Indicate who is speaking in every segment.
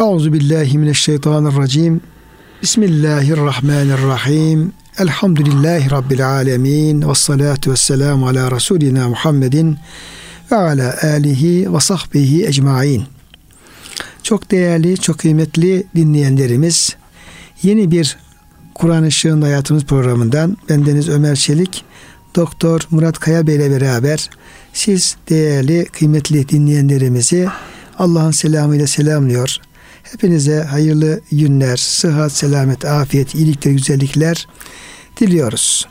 Speaker 1: Euzu billahi mineşşeytanirracim. Bismillahirrahmanirrahim. Elhamdülillahi rabbil alamin ve salatu vesselam ala resulina Muhammedin ve ala alihi ve sahbihi ecmaîn. Çok değerli, çok kıymetli dinleyenlerimiz, yeni bir Kur'an Işığında Hayatımız programından bendeniz Ömer Çelik, Doktor Murat Kaya Bey ile beraber siz değerli, kıymetli dinleyenlerimizi Allah'ın selamıyla selamlıyor. Hepinize hayırlı günler, sıhhat, selamet, afiyet, iyilikler, güzellikler diliyoruz.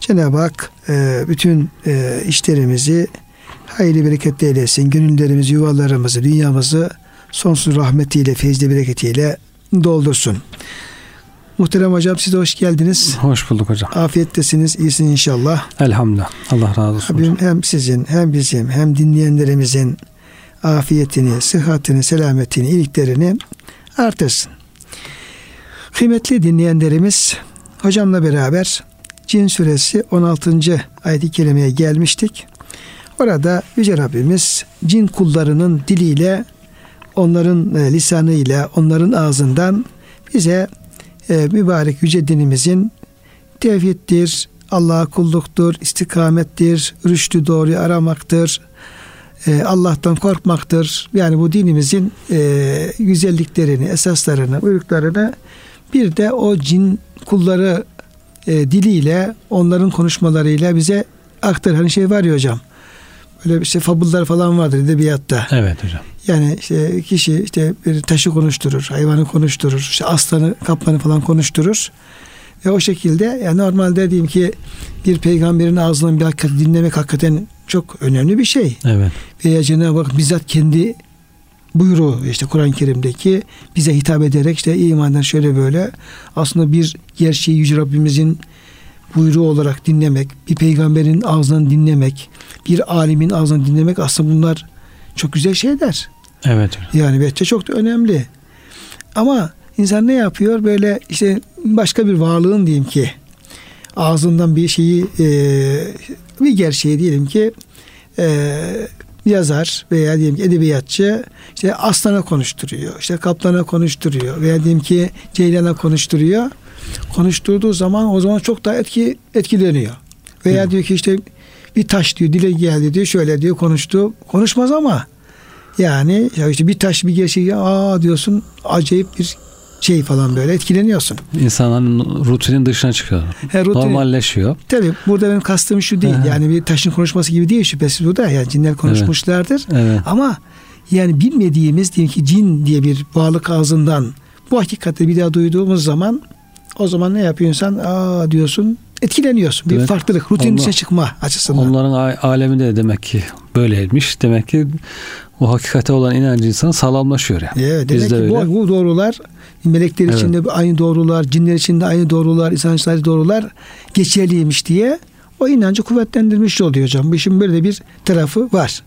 Speaker 1: Cenab-ı Hak e, bütün e, işlerimizi hayırlı bereketli eylesin. Gönüllerimizi, yuvalarımızı, dünyamızı sonsuz rahmetiyle, feyizli bereketiyle doldursun. Muhterem hocam size hoş geldiniz.
Speaker 2: Hoş bulduk hocam.
Speaker 1: Afiyettesiniz, iyisiniz inşallah.
Speaker 2: Elhamdülillah. Allah razı olsun.
Speaker 1: Rabbim hem sizin hem bizim hem dinleyenlerimizin afiyetini, sıhhatini, selametini, iyiliklerini artırsın. Kıymetli dinleyenlerimiz, hocamla beraber Cin suresi 16. ayet-i kerimeye gelmiştik. Orada Yüce Rabbimiz cin kullarının diliyle, onların e, lisanıyla, onların ağzından bize e, mübarek yüce dinimizin tevhiddir, Allah'a kulluktur, istikamettir, rüştü doğruyu aramaktır, e, Allah'tan korkmaktır. Yani bu dinimizin e, güzelliklerini, esaslarını, uyruklarını bir de o cin kulları e, diliyle, onların konuşmalarıyla bize aktar. Hani şey var ya hocam, böyle işte fabullar falan vardır edebiyatta.
Speaker 2: Evet hocam.
Speaker 1: Yani işte kişi işte bir taşı konuşturur, hayvanı konuşturur, işte aslanı, kaplanı falan konuşturur. Ve o şekilde yani normalde diyeyim ki bir peygamberin ağzından bir hakikat dinlemek hakikaten çok önemli bir şey.
Speaker 2: Evet.
Speaker 1: Veya Cenab-ı Hak bizzat kendi buyruğu işte Kur'an-ı Kerim'deki bize hitap ederek işte imandan şöyle böyle aslında bir gerçeği Yüce Rabbimizin buyruğu olarak dinlemek, bir peygamberin ağzından dinlemek, bir alimin ağzından dinlemek aslında bunlar çok güzel şeyler.
Speaker 2: Evet.
Speaker 1: Yani bence çok da önemli. Ama insan ne yapıyor? Böyle işte başka bir varlığın diyeyim ki ağzından bir şeyi e, bir gerçeği diyelim ki e, yazar veya diyelim ki edebiyatçı işte aslana konuşturuyor, işte kaplana konuşturuyor veya diyelim ki ceylana konuşturuyor. Konuşturduğu zaman o zaman çok daha etki etkileniyor. Veya Hı. diyor ki işte bir taş diyor dile geldi diyor şöyle diyor konuştu. Konuşmaz ama yani ya işte bir taş bir gerçeği aa diyorsun acayip bir şey falan böyle etkileniyorsun.
Speaker 2: İnsanların rutinin dışına çıkıyor. He, rutin, Normalleşiyor.
Speaker 1: Tabii burada benim kastım şu değil. He. Yani bir taşın konuşması gibi değil şüphesiz bu da. Yani cinler konuşmuşlardır.
Speaker 2: Evet. Evet.
Speaker 1: Ama yani bilmediğimiz diyelim ki cin diye bir varlık ağzından bu hakikati bir daha duyduğumuz zaman o zaman ne yapıyor insan? Aa diyorsun etkileniyorsun. Bir evet. farklılık, rutin dışına çıkma açısından.
Speaker 2: Onların alemi de demek ki böyleymiş. Demek ki o hakikate olan inancı insan sağlamlaşıyor yani.
Speaker 1: Evet, demek Biz de ki bu, bu doğrular melekler evet. için de aynı doğrular, cinler için de aynı doğrular, insan için aynı doğrular geçerliymiş diye o inancı kuvvetlendirmiş oluyor hocam. Bu işin böyle bir tarafı var.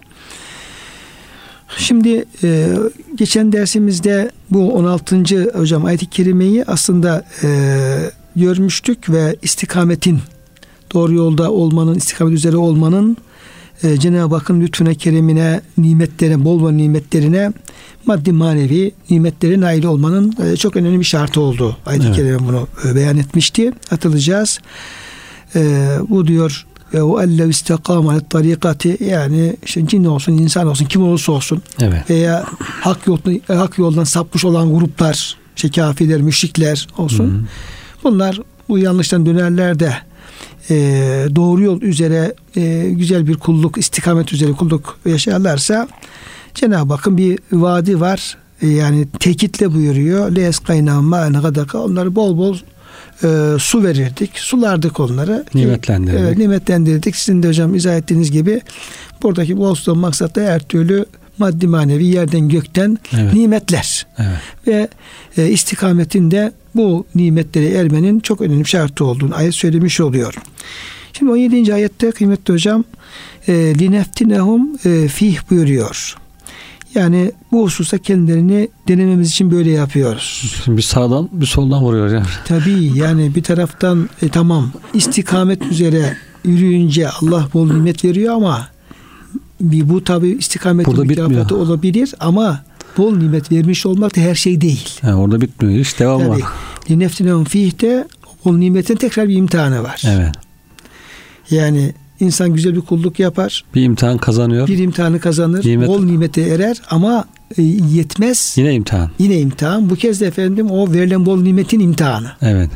Speaker 1: Şimdi e, geçen dersimizde bu 16. hocam ayet-i kerimeyi aslında e, görmüştük ve istikametin doğru yolda olmanın, istikamet üzere olmanın e, Cenab-ı Hakk'ın lütfüne, keremine, nimetlerine, bol bol nimetlerine maddi manevi nimetlerin nail olmanın e, çok önemli bir şartı oldu. Ayet-i evet. Kerime bunu e, beyan etmişti. Hatırlayacağız. E, bu diyor ve elle istekama tarikati yani işte cin olsun insan olsun kim olursa olsun
Speaker 2: evet.
Speaker 1: veya hak yoldan, hak yoldan sapmış olan gruplar işte kafirler müşrikler olsun Hı-hı. bunlar bu yanlıştan dönerler de e, doğru yol üzere e, güzel bir kulluk istikamet üzere kulluk yaşarlarsa Cenab-ı Hakk'ın bir vaadi var. E, yani tekitle buyuruyor. Les kaynağın mâne gadaka. Onları bol bol e, su verirdik. Sulardık onları.
Speaker 2: Nimetlendirdik.
Speaker 1: Evet, nimetlendirdik. Sizin de hocam izah ettiğiniz gibi buradaki bol su maksatta her türlü maddi manevi yerden gökten evet. nimetler.
Speaker 2: Evet.
Speaker 1: Ve e, istikametinde bu nimetlere ermenin çok önemli şartı olduğunu ayet söylemiş oluyor. Şimdi 17. ayette kıymetli hocam e, lineftinehum e, fih buyuruyor. Yani bu hususta kendilerini denememiz için böyle yapıyoruz.
Speaker 2: Bir sağdan bir soldan vuruyor yani.
Speaker 1: Tabii yani bir taraftan e, tamam istikamet üzere yürüyünce Allah bol nimet veriyor ama bir bu tabi istikametin Burada tarafı olabilir ama bol nimet vermiş olmak da her şey değil.
Speaker 2: Yani orada bitmiyor iş devam var.
Speaker 1: Lineftinehum fih'te bol nimetin tekrar bir imtihanı var.
Speaker 2: Evet.
Speaker 1: Yani insan güzel bir kulluk yapar.
Speaker 2: Bir imtihan kazanıyor.
Speaker 1: Bir imtihanı kazanır.
Speaker 2: Nimet-
Speaker 1: Bol nimete erer ama e, yetmez.
Speaker 2: Yine imtihan.
Speaker 1: Yine imtihan. Bu kez de efendim o verilen bol nimetin imtihanı.
Speaker 2: Evet.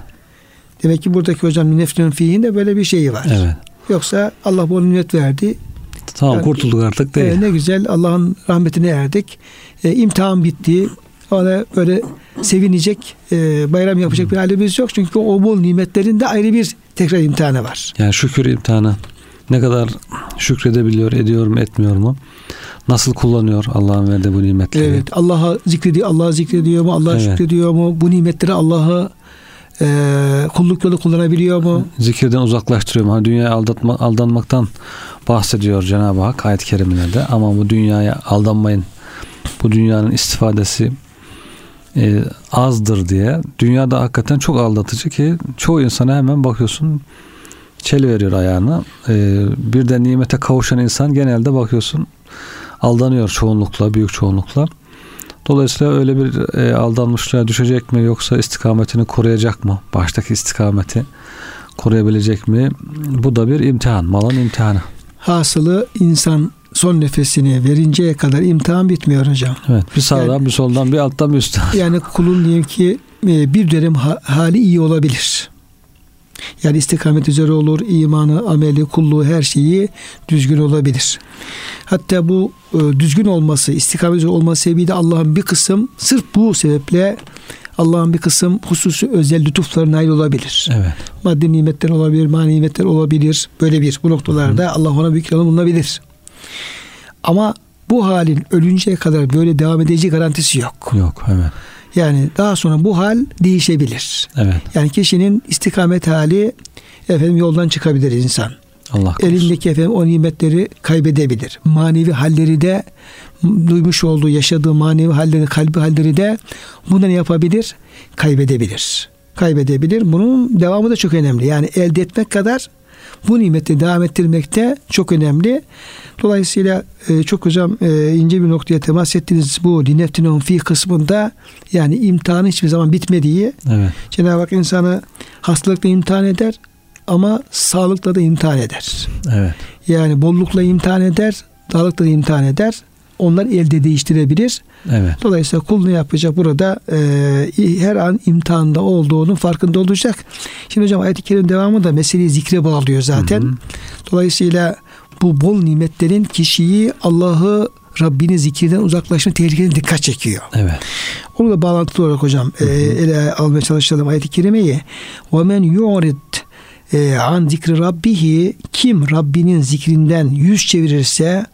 Speaker 1: Demek ki buradaki hocam lineftinehum fih'in de böyle bir şeyi var.
Speaker 2: Evet.
Speaker 1: Yoksa Allah bol nimet verdi.
Speaker 2: Tamam
Speaker 1: Yani-
Speaker 2: kurtulduk artık değil.
Speaker 1: E, ne güzel Allah'ın rahmetine erdik. E, imtihan bitti. Ona böyle sevinecek, e, bayram yapacak bir halimiz yok. Çünkü o bol nimetlerin de ayrı bir tekrar imtihanı var.
Speaker 2: Yani şükür imtihanı. Ne kadar şükredebiliyor, ediyor mu, etmiyor mu? Nasıl kullanıyor Allah'ın verdiği bu nimetleri?
Speaker 1: Evet, Allah'a zikrediyor, Allah'a zikrediyor mu, Allah'a
Speaker 2: Evet.
Speaker 1: şükrediyor mu? Bu nimetleri Allah'ı e, kulluk yolu kullanabiliyor mu?
Speaker 2: Zikirden uzaklaştırıyor mu? Hani dünyaya aldatma, aldanmaktan bahsediyor Cenab-ı Hak ayet-i kerimelerde. Ama bu dünyaya aldanmayın. Bu dünyanın istifadesi e, azdır diye. Dünyada hakikaten çok aldatıcı ki çoğu insana hemen bakıyorsun çeli veriyor ayağını. E, bir de nimete kavuşan insan genelde bakıyorsun aldanıyor çoğunlukla, büyük çoğunlukla. Dolayısıyla öyle bir e, aldanmışlığa düşecek mi yoksa istikametini koruyacak mı? Baştaki istikameti koruyabilecek mi? Bu da bir imtihan, malın imtihanı.
Speaker 1: Hasılı insan son nefesini verinceye kadar imtihan bitmiyor hocam.
Speaker 2: Evet, bir sağdan, bir soldan, bir alttan, bir üstten.
Speaker 1: Yani kulun diyelim ki e, bir dönem ha- hali iyi olabilir. Yani istikamet üzere olur, imanı, ameli, kulluğu her şeyi düzgün olabilir. Hatta bu e, düzgün olması, istikamet üzere olması sebebiyle Allah'ın bir kısım sırf bu sebeple Allah'ın bir kısım hususi özel lütuflarına nail olabilir.
Speaker 2: Evet,
Speaker 1: Maddi nimetler olabilir, manevi nimetler olabilir. Böyle bir bu noktalarda Allah ona büyük yardım bulunabilir. Ama bu halin ölünceye kadar böyle devam edeceği garantisi yok.
Speaker 2: yok, evet,
Speaker 1: Yani daha sonra bu hal değişebilir.
Speaker 2: evet.
Speaker 1: Yani kişinin istikamet hali efendim yoldan çıkabilir insan.
Speaker 2: Allah korusun.
Speaker 1: Elindeki efendim o nimetleri kaybedebilir. Manevi halleri de duymuş olduğu, yaşadığı manevi halleri, kalbi halleri de bunu ne yapabilir? Kaybedebilir. Kaybedebilir. Bunun devamı da çok önemli. Yani elde etmek kadar bu nimeti devam ettirmek de çok önemli. Dolayısıyla e, çok hocam e, ince bir noktaya temas ettiğiniz bu lineftinehum fi kısmında yani imtihanın hiçbir zaman bitmediği
Speaker 2: Evet,
Speaker 1: Cenab-ı Hak insanı hastalıkla imtihan eder ama sağlıkla da imtihan eder.
Speaker 2: evet,
Speaker 1: Yani bollukla imtihan eder, sağlıkla da imtihan eder Onlar elde değiştirebilir.
Speaker 2: evet.
Speaker 1: Dolayısıyla kul ne yapacak burada? Ee, her an imtihanda olduğunun farkında olacak. Şimdi hocam ayet-i kerim devamı da meseleyi zikre bağlıyor zaten.
Speaker 2: Hı hı.
Speaker 1: Dolayısıyla bu bol nimetlerin kişiyi Allah'ı Rabbini zikirden uzaklaşma tehlikesine dikkat çekiyor.
Speaker 2: Evet,
Speaker 1: Onu da bağlantılı olarak hocam e, ele almaya çalışalım ayet-i kerimeyi. وَمَنْ يُعْرِدْ e, an zikri rabbihi kim Rabbinin zikrinden yüz çevirirse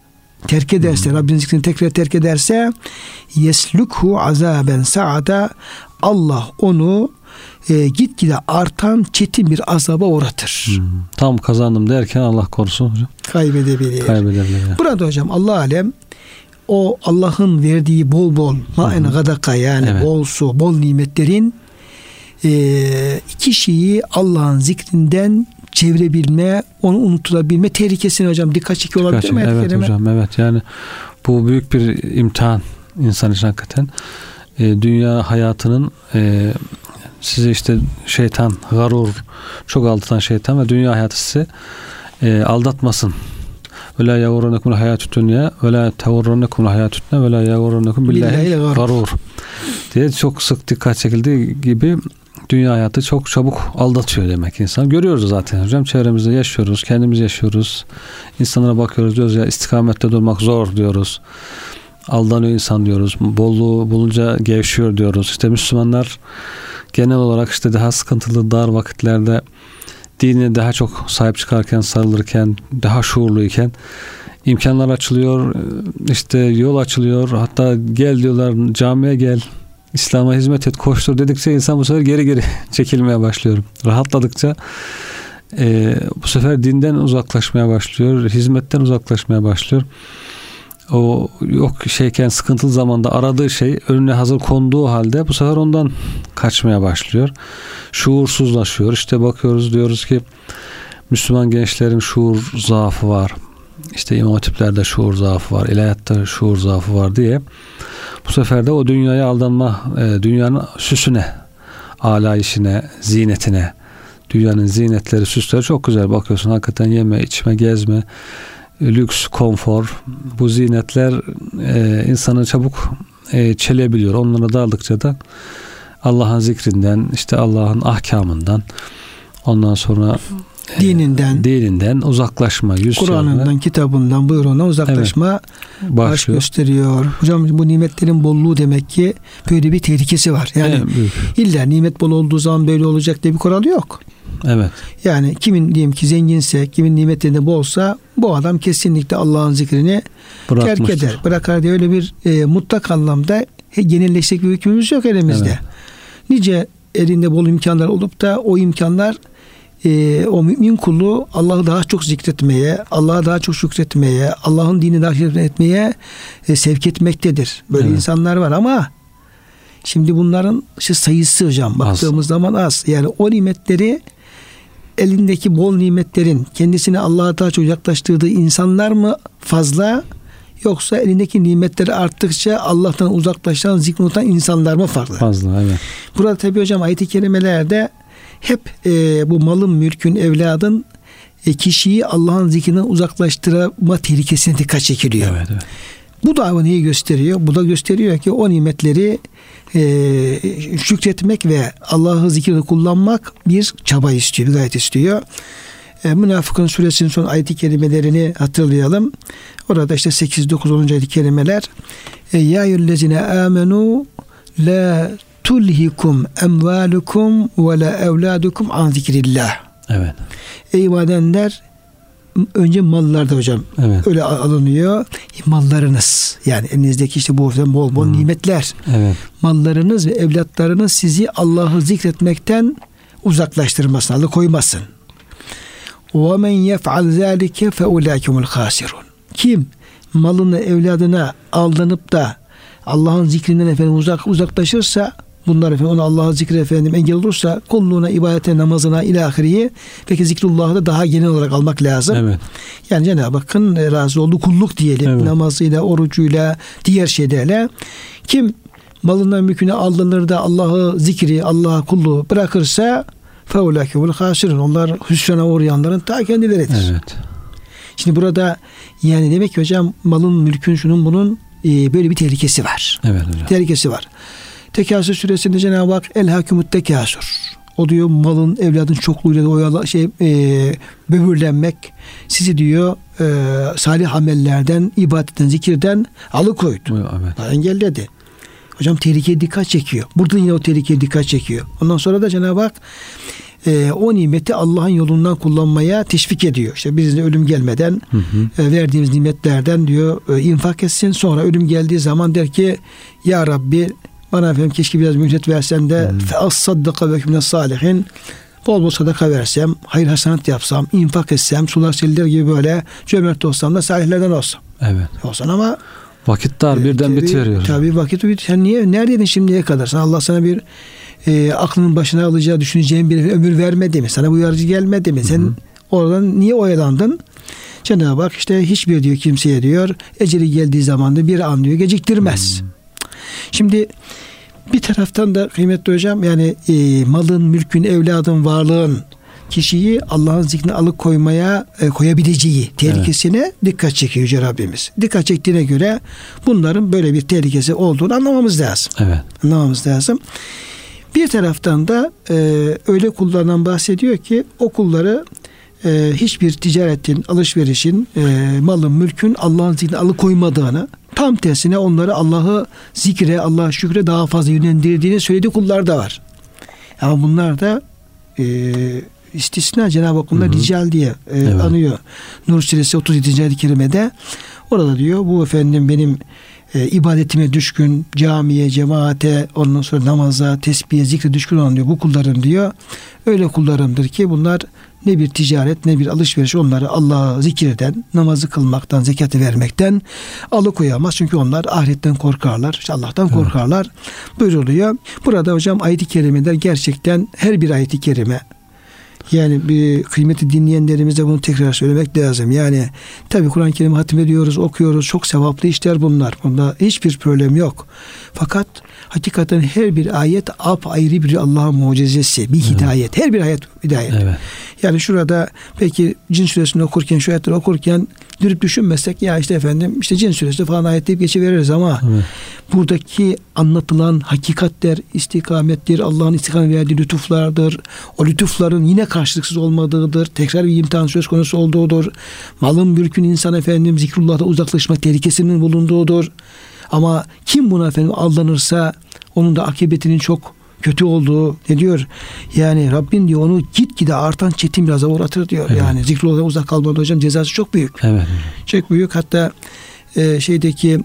Speaker 1: terk ederse Rabbinin zikrini tekrar terk ederse yeslukhu azaben saada Allah onu e, gitgide artan çetin bir azaba uğratır.
Speaker 2: Hı. Tam kazandım derken Allah korusun hocam.
Speaker 1: Kaybedebilir.
Speaker 2: Kaybederler. yani.
Speaker 1: Burada hocam Allah alem o Allah'ın verdiği bol bol maen gadaka yani
Speaker 2: Evet.
Speaker 1: bol su, bol nimetlerin e, kişiyi Allah'ın zikrinden çevirebilme, onu unutulabilme tehlikesine hocam dikkat çekiyor olabilir mi?
Speaker 2: Evet
Speaker 1: kerime?
Speaker 2: hocam evet yani bu büyük bir imtihan insan için hakikaten E, dünya hayatının e, size işte şeytan garur çok aldatan şeytan ve dünya hayatı sizi e, aldatmasın ve la yavrunekum hayatü dünya ve la tevrunekum hayatü dünya ve la yavrunekum billahi
Speaker 1: garur
Speaker 2: diye çok sık dikkat çekildiği gibi dünya hayatı çok çabuk aldatıyor demek insan. Görüyoruz zaten hocam çevremizde yaşıyoruz, kendimiz yaşıyoruz. İnsanlara bakıyoruz diyoruz ya istikamette durmak zor diyoruz. Aldanıyor insan diyoruz. Bolluğu bulunca gevşiyor diyoruz. İşte Müslümanlar genel olarak işte daha sıkıntılı dar vakitlerde dine daha çok sahip çıkarken, sarılırken, daha şuurluyken imkanlar açılıyor, işte yol açılıyor. Hatta gel diyorlar camiye gel, İslam'a hizmet et, koştur dedikçe insan bu sefer geri geri çekilmeye başlıyor. Rahatladıkça e, bu sefer dinden uzaklaşmaya başlıyor, hizmetten uzaklaşmaya başlıyor. O yok şeyken sıkıntılı zamanda aradığı şey önüne hazır konduğu halde bu sefer ondan kaçmaya başlıyor. Şuursuzlaşıyor. İşte bakıyoruz diyoruz ki Müslüman gençlerin şuur zaafı var. İşte imam hatiplerde şuur zaafı var, ilahiyatta şuur zaafı var diye bu sefer de o dünyaya aldanma, e, dünyanın süsüne, alayişine, zinetine, dünyanın zinetleri, süsleri çok güzel bakıyorsun. Hakikaten yeme, içme, gezme, lüks, konfor, bu zinetler e, insanı çabuk e, çelebiliyor. Onlara daldıkça da Allah'ın zikrinden, işte Allah'ın ahkamından, ondan sonra
Speaker 1: dininden,
Speaker 2: dininden uzaklaşma, yüz
Speaker 1: Kur'an'ından, kitabından, buyruğundan uzaklaşma evet, baş gösteriyor. Hocam bu nimetlerin bolluğu demek ki böyle bir tehlikesi var. Yani evet, illa nimet bol olduğu zaman böyle olacak diye bir kural yok.
Speaker 2: Evet.
Speaker 1: Yani kimin diyeyim ki zenginse, kimin nimetlerinde bolsa bu adam kesinlikle Allah'ın zikrini terk eder. Bırakar diye öyle bir e, mutlak anlamda genelleşecek bir hükmümüz yok elimizde. Evet. Nice elinde bol imkanlar olup da o imkanlar e, o mümin kulu Allah'ı daha çok zikretmeye, Allah'a daha çok şükretmeye, Allah'ın dini daha çok etmeye e, sevk etmektedir. Böyle evet. insanlar var ama şimdi bunların işte sayısı hocam baktığımız az. zaman az. Yani o nimetleri elindeki bol nimetlerin kendisini Allah'a daha çok yaklaştırdığı insanlar mı fazla yoksa elindeki nimetleri arttıkça Allah'tan uzaklaşan, zikrunutan insanlar mı farklı?
Speaker 2: Fazla evet.
Speaker 1: Burada tabi hocam ayet-i kerimelerde hep e, bu malın, mülkün, evladın e, kişiyi Allah'ın zikrinden uzaklaştırma tehlikesine dikkat çekiliyor. Evet, evet. Bu da neyi gösteriyor? Bu da gösteriyor ki o nimetleri e, şükretmek ve Allah'ı zikirde kullanmak bir çaba istiyor, bir gayet istiyor. E, Münafıkın suresinin son ayet-i kerimelerini hatırlayalım. Orada işte 8, 9, 10. ayet-i kerimeler e, Ya yüllezine amenu la tulhikum emvalukum ve la evladukum an zikrillah.
Speaker 2: Evet.
Speaker 1: Ey ibadenler önce mallarda hocam evet. öyle alınıyor. Mallarınız yani elinizdeki işte bu bol bol hmm. nimetler.
Speaker 2: Evet.
Speaker 1: Mallarınız ve evlatlarınız sizi Allah'ı zikretmekten uzaklaştırmasın, alıkoymasın. Ve men yef'al zâlike fe ulâkumul khâsirun. Kim malını evladına aldanıp da Allah'ın zikrinden efendim uzak uzaklaşırsa bunlar efendim ona Allah'ı zikri efendim engel olursa kulluğuna, ibadete, namazına, ilahiriyi peki zikrullahı da daha genel olarak almak lazım.
Speaker 2: Evet.
Speaker 1: Yani Cenab-ı Hakk'ın razı olduğu kulluk diyelim. Evet. Namazıyla, orucuyla, diğer şeylerle. Kim malından mülküne aldanır da Allah'ı zikri, Allah'a kulluğu bırakırsa feulâkevul hasirun. Onlar hüsrana uğrayanların ta kendileridir.
Speaker 2: Evet.
Speaker 1: Şimdi burada yani demek ki hocam malın, mülkün, şunun bunun e, böyle bir tehlikesi var.
Speaker 2: Evet hocam.
Speaker 1: Tehlikesi var. Tekasür suresinde Cenab-ı Hak el hakimut tekasür. O diyor malın evladın çokluğuyla oyala şey e, böbürlenmek sizi diyor e, salih amellerden, ibadetten, zikirden alıkoydu.
Speaker 2: Evet.
Speaker 1: Engelledi. Hocam tehlikeye dikkat çekiyor. Burada yine o tehlikeye dikkat çekiyor. Ondan sonra da Cenab-ı Hak e, o nimeti Allah'ın yolundan kullanmaya teşvik ediyor. İşte birine ölüm gelmeden hı hı. E, verdiğimiz nimetlerden diyor e, infak etsin. Sonra ölüm geldiği zaman der ki Ya Rabbi bana efendim keşke biraz mühlet versen de hmm. fe as-saddaka ve salihin bol bol sadaka versem, hayır hasanat yapsam, infak etsem, sular seliler gibi böyle cömert olsam da salihlerden olsam.
Speaker 2: Evet.
Speaker 1: Olsan ama
Speaker 2: vakit dar birden e, bitiveriyor.
Speaker 1: Tabii vakit bit. Sen niye neredeydin şimdiye kadar? Sen Allah sana bir e, aklının başına alacağı düşüneceğin bir ömür vermedi mi? Sana bu uyarıcı gelmedi mi? Sen Hı-hı. oradan niye oyalandın? Cenab-ı Hak işte hiçbir diyor kimseye diyor eceli geldiği zaman da bir an diyor geciktirmez. Hı-hı. Şimdi bir taraftan da kıymetli hocam yani e, malın, mülkün, evladın, varlığın kişiyi Allah'ın zikrine alıkoymaya e, koyabileceği tehlikesine evet. dikkat çekiyor Yüce Rabbimiz. Dikkat çektiğine göre bunların böyle bir tehlikesi olduğunu anlamamız lazım.
Speaker 2: Evet.
Speaker 1: Anlamamız lazım. Bir taraftan da e, öyle kullardan bahsediyor ki o kulları e, hiçbir ticaretin, alışverişin, e, malın, mülkün Allah'ın zikrine alıkoymadığını, tam tersine onları Allah'ı zikre, Allah'a şükre daha fazla yönlendirdiğini söylediği kullar da var. Ama bunlar da e, istisna Cenab-ı Hak bunlar rical diye e, evet. anıyor. Nur Suresi 37. ayet-i kerimede orada diyor bu efendim benim e, ibadetime düşkün, camiye, cemaate, ondan sonra namaza, tesbihe, zikre düşkün olan diyor bu kullarım diyor. Öyle kullarımdır ki bunlar ne bir ticaret ne bir alışveriş onları Allah'a zikirden, namazı kılmaktan, zekatı vermekten alıkoyamaz. Çünkü onlar ahiretten korkarlar, işte Allah'tan evet. korkarlar buyuruluyor. Burada hocam ayet-i kerimeler gerçekten her bir ayet-i kerime Yani bir kıymeti dinleyenlerimize bunu tekrar söylemek lazım. Yani tabi Kur'an-ı Kerim'i hatim ediyoruz, okuyoruz. Çok sevaplı işler bunlar. Bunda hiçbir problem yok. Fakat hakikaten her bir ayet ap ayrı bir Allah'ın mucizesi, bir hidayet. Her bir ayet hidayet. Evet. Yani şurada peki cin suresini okurken, şu ayetleri okurken dürüp düşünmezsek ya işte efendim işte cin suresi falan ayet deyip geçiveririz ama evet. buradaki anlatılan hakikatler, istikamettir, Allah'ın istikamet verdiği lütuflardır. O lütufların yine karşılıksız olmadığıdır. Tekrar bir imtihan söz konusu olduğudur. Malın mülkün insan efendim zikrullah'ta uzaklaşma tehlikesinin bulunduğudur. Ama kim buna efendim aldanırsa onun da akıbetinin çok kötü olduğu ne diyor? Yani Rabbin diyor onu gitgide artan çetin bir azaba uğratır diyor. Evet. Yani zikrullah'tan uzak kalmadı hocam cezası çok büyük. Evet. Çok büyük. Hatta e, şeydeki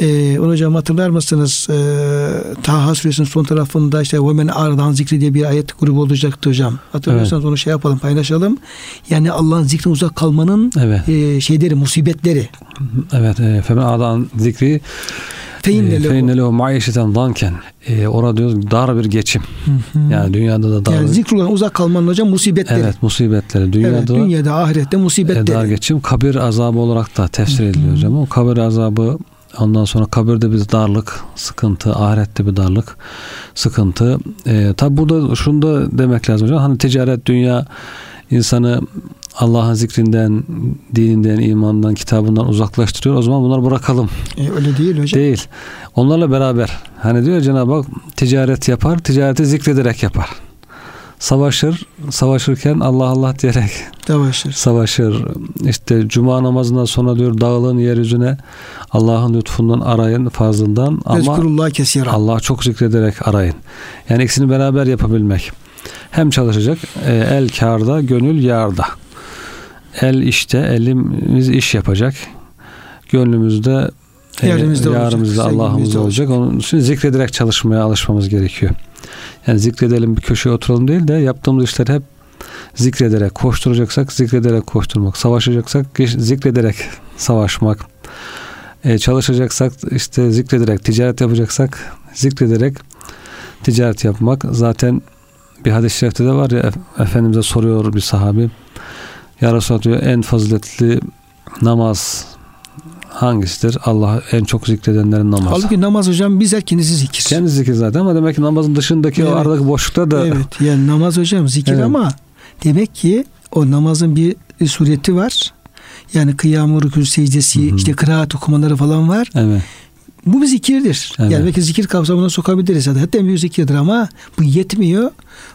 Speaker 1: ee, onu hocam hatırlar mısınız? Ee, Taha suresinin son tarafında işte Vemen Ardan zikri diye bir ayet grubu olacaktı hocam. Hatırlıyorsanız evet. onu şey yapalım paylaşalım. Yani Allah'ın zikrine uzak kalmanın evet. e, şeyleri, musibetleri.
Speaker 2: Evet. E, Femen Ardan zikri Feyinne lehu maişeten danken. E, orada diyoruz dar bir geçim. Yani dünyada da dar. Yani
Speaker 1: zikrullah uzak kalmanın hocam musibetleri.
Speaker 2: Evet musibetleri. Dünyada, evet,
Speaker 1: dünyada ahirette musibetleri.
Speaker 2: E, dar geçim. Kabir azabı olarak da tefsir ediliyor hocam. O kabir azabı Ondan sonra kabirde bir darlık, sıkıntı, ahirette bir darlık, sıkıntı. E, tabi burada şunu da demek lazım hocam. Hani ticaret, dünya insanı Allah'ın zikrinden, dininden, imandan, kitabından uzaklaştırıyor. O zaman bunları bırakalım.
Speaker 1: E, öyle değil hocam.
Speaker 2: Değil. Onlarla beraber. Hani diyor Cenab-ı Hak ticaret yapar, ticareti zikrederek yapar savaşır. Savaşırken Allah Allah diyerek savaşır. Savaşır. İşte cuma namazından sonra diyor dağılın yeryüzüne Allah'ın lütfundan arayın fazlından ama Allah çok zikrederek arayın. Yani ikisini beraber yapabilmek. Hem çalışacak e, el karda, gönül yarda. El işte, elimiz iş yapacak. Gönlümüzde Yarımızda, yarımızda Allah'ımız olacak. Onun için zikrederek çalışmaya alışmamız gerekiyor. Yani zikredelim bir köşeye oturalım değil de yaptığımız işler hep zikrederek koşturacaksak zikrederek koşturmak, savaşacaksak zikrederek savaşmak, e, çalışacaksak işte zikrederek, ticaret yapacaksak zikrederek ticaret yapmak. Zaten bir hadis-i şerifte de var ya Efendimiz'e soruyor bir sahabi. Ya Resulallah diyor en faziletli namaz hangisidir? Allah en çok zikredenlerin namazı.
Speaker 1: Halbuki namaz hocam bizzat kendisi zikir.
Speaker 2: Kendi zikir zaten ama demek ki namazın dışındaki evet. o aradaki boşlukta da.
Speaker 1: Evet yani namaz hocam zikir evet. ama demek ki o namazın bir sureti var. Yani kıyamı, rükû, secdesi, Hı-hı. işte kıraat okumaları falan var. Evet. Bu bir zikirdir. Evet. Yani belki zikir kapsamına sokabiliriz. Hatta en büyük zikirdir ama bu yetmiyor.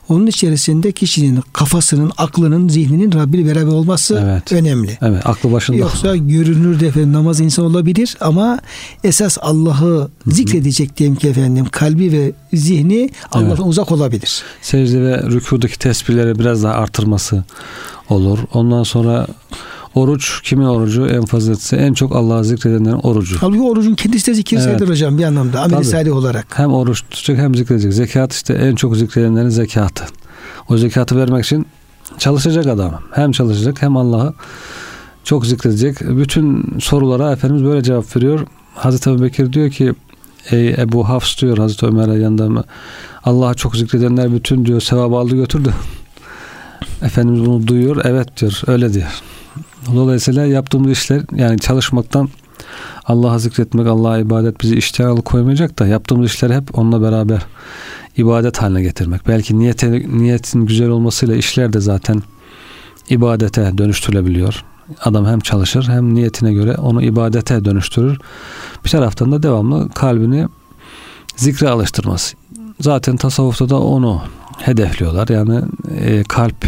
Speaker 1: Onun içerisinde kişinin kafasının, aklının, zihninin Rabbi beraber olması evet. önemli.
Speaker 2: Evet, aklı başında.
Speaker 1: Yoksa görünür de efendim namaz insan olabilir ama esas Allah'ı zikredecek diyelim ki efendim kalbi ve zihni Allah'tan evet. uzak olabilir.
Speaker 2: Secde ve rükudaki tesbihleri biraz daha artırması olur. Ondan sonra Oruç kimin orucu en faziletlisi? En çok Allah'ı zikredenlerin orucu.
Speaker 1: Halbuki orucun kendisi de zikir evet. sayılır hocam bir anlamda. Amel salih olarak.
Speaker 2: Hem oruç tutacak hem zikredecek. Zekat işte en çok zikredenlerin zekatı. O zekatı vermek için çalışacak adam. Hem çalışacak hem Allah'ı çok zikredecek. Bütün sorulara Efendimiz böyle cevap veriyor. Hazreti Ebu Bekir diyor ki Ey Ebu Hafs diyor Hazreti Ömer'e yanında Allah'a çok zikredenler bütün diyor sevabı aldı götürdü. Efendimiz bunu duyuyor. Evet diyor. Öyle diyor. Dolayısıyla yaptığımız işler yani çalışmaktan Allah'a zikretmek, Allah'a ibadet bizi işten alıkoymayacak da yaptığımız işler hep onunla beraber ibadet haline getirmek. Belki niyete, niyetin güzel olmasıyla işler de zaten ibadete dönüştürülebiliyor. Adam hem çalışır hem niyetine göre onu ibadete dönüştürür. Bir taraftan da devamlı kalbini zikre alıştırması. Zaten tasavvufta da onu hedefliyorlar. Yani e, kalp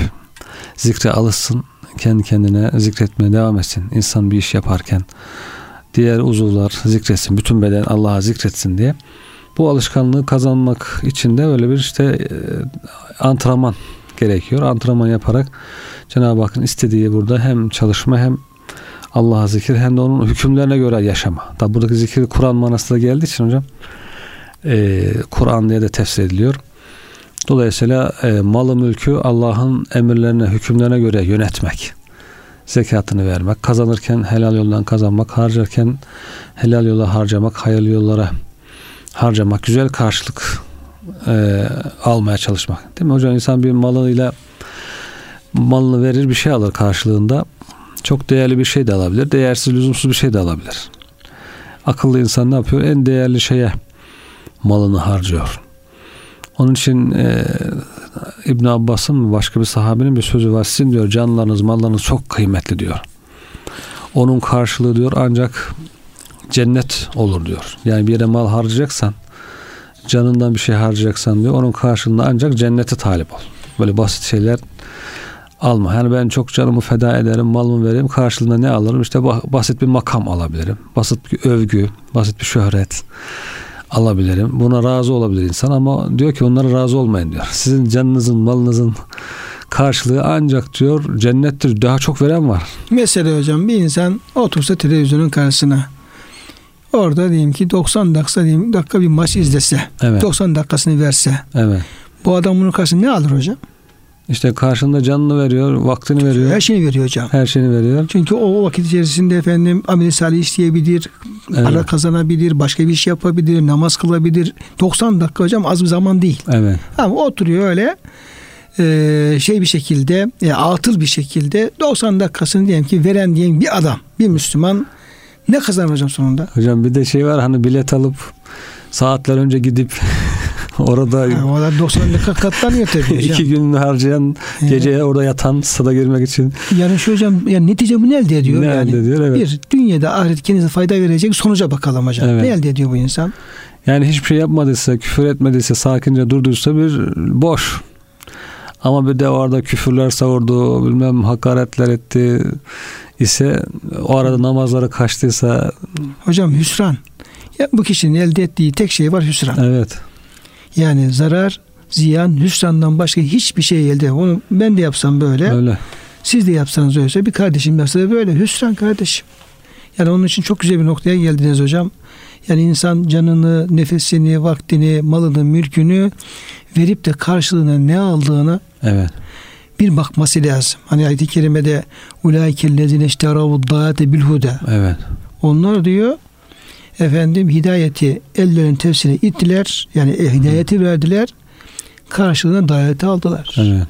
Speaker 2: zikre alışsın, kendi kendine zikretmeye devam etsin. İnsan bir iş yaparken diğer uzuvlar zikretsin, bütün beden Allah'a zikretsin diye. Bu alışkanlığı kazanmak için de öyle bir işte e, antrenman gerekiyor. Antrenman yaparak Cenab-ı Hakk'ın istediği burada hem çalışma hem Allah'a zikir hem de onun hükümlerine göre yaşama. Tabi buradaki zikir Kur'an manasında geldiği için hocam e, Kur'an diye de tefsir ediliyor. Dolayısıyla e, malı mülkü Allah'ın emirlerine, hükümlerine göre yönetmek. Zekatını vermek, kazanırken helal yoldan kazanmak, harcarken helal yola harcamak, hayırlı yollara harcamak, güzel karşılık e, almaya çalışmak. Değil mi hocam? İnsan bir malıyla malını verir bir şey alır karşılığında. Çok değerli bir şey de alabilir. Değersiz, lüzumsuz bir şey de alabilir. Akıllı insan ne yapıyor? En değerli şeye malını harcıyor. Onun için e, İbn Abbas'ın başka bir sahabenin bir sözü var. Sizin diyor canlarınız, mallarınız çok kıymetli diyor. Onun karşılığı diyor ancak cennet olur diyor. Yani bir yere mal harcayacaksan canından bir şey harcayacaksan diyor onun karşılığında ancak cennete talip ol. Böyle basit şeyler alma. Yani ben çok canımı feda ederim, malımı vereyim. Karşılığında ne alırım? İşte basit bir makam alabilirim. Basit bir övgü, basit bir şöhret alabilirim. Buna razı olabilir insan ama diyor ki onlara razı olmayın diyor. Sizin canınızın, malınızın karşılığı ancak diyor cennettir. Daha çok veren var.
Speaker 1: Mesela hocam bir insan otursa televizyonun karşısına orada diyeyim ki 90 dakika diyeyim dakika bir maç izlese. Evet. 90 dakikasını verse.
Speaker 2: Evet.
Speaker 1: Bu adam bunun karşısında ne alır hocam?
Speaker 2: İşte karşında canını veriyor, vaktini veriyor.
Speaker 1: Her şeyini veriyor hocam.
Speaker 2: Her şeyini veriyor.
Speaker 1: Çünkü o vakit içerisinde efendim amel salih isteyebilir, evet. para kazanabilir, başka bir şey yapabilir, namaz kılabilir. 90 dakika hocam az bir zaman değil.
Speaker 2: Evet.
Speaker 1: Ama oturuyor öyle e, şey bir şekilde, e, atıl bir şekilde 90 dakikasını diyelim ki veren diyelim bir adam, bir Müslüman ne kazanır hocam sonunda?
Speaker 2: Hocam bir de şey var hani bilet alıp saatler önce gidip Orada
Speaker 1: orada 90 dakika katlanıyor tabii hocam.
Speaker 2: İki gün harcayan evet. geceye orada yatan stada girmek için.
Speaker 1: Yani şu hocam yani netice bu ne elde ediyor?
Speaker 2: Ne
Speaker 1: yani?
Speaker 2: elde ediyor evet.
Speaker 1: Bir dünyada ahiret kendinize fayda verecek sonuca bakalım hocam. Evet. Ne elde ediyor bu insan?
Speaker 2: Yani hiçbir şey yapmadıysa, küfür etmediyse, sakince durduysa bir boş. Ama bir de orada küfürler savurdu, bilmem hakaretler etti ise o arada namazları kaçtıysa
Speaker 1: hocam hüsran. Ya bu kişinin elde ettiği tek şey var hüsran.
Speaker 2: Evet.
Speaker 1: Yani zarar, ziyan, hüsrandan başka hiçbir şey elde. Onu ben de yapsam böyle.
Speaker 2: Öyle.
Speaker 1: Siz de yapsanız öyleyse bir kardeşim yapsa da böyle. Hüsran kardeşim. Yani onun için çok güzel bir noktaya geldiniz hocam. Yani insan canını, nefesini, vaktini, malını, mülkünü verip de karşılığına ne aldığını
Speaker 2: evet.
Speaker 1: bir bakması lazım. Hani ayet-i kerimede ulaikellezine işteravu dâate bilhuda.
Speaker 2: Evet.
Speaker 1: Onlar diyor efendim hidayeti ellerin tefsirine ittiler. Yani e, hidayeti verdiler. Karşılığında dayaneti aldılar.
Speaker 2: Evet.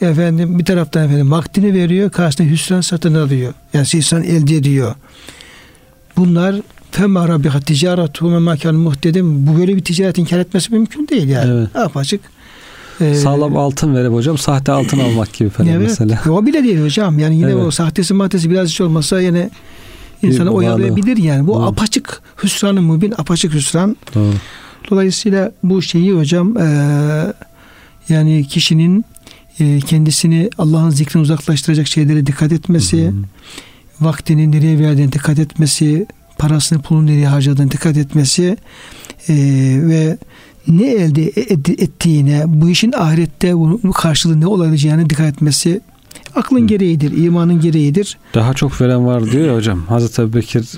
Speaker 1: Efendim bir taraftan efendim vaktini veriyor. Karşısında hüsran satın alıyor. Yani hüsran elde ediyor. Bunlar fema rabbiha ticaretu ve makan muhtedim. Bu böyle bir ticaretin kar etmesi mümkün değil yani. Evet. Apaçık.
Speaker 2: Ee, Sağlam altın verip hocam sahte altın almak gibi falan evet. mesela.
Speaker 1: O bile değil hocam. Yani yine evet. o sahtesi maddesi biraz hiç olmasa yine insanı oyalayabilir yani. Bu Doğru. apaçık hüsranı mübin apaçık hüsran.
Speaker 2: Doğru.
Speaker 1: Dolayısıyla bu şeyi hocam e, yani kişinin e, kendisini Allah'ın zikrini uzaklaştıracak şeylere dikkat etmesi, hı vaktini nereye verdiğine dikkat etmesi, parasını pulunu nereye harcadığına dikkat etmesi e, ve ne elde ettiğine, bu işin ahirette bunun karşılığı ne olacağını dikkat etmesi Aklın gereğidir, imanın gereğidir.
Speaker 2: Daha çok veren var diyor ya hocam. Hazreti Ebu Bekir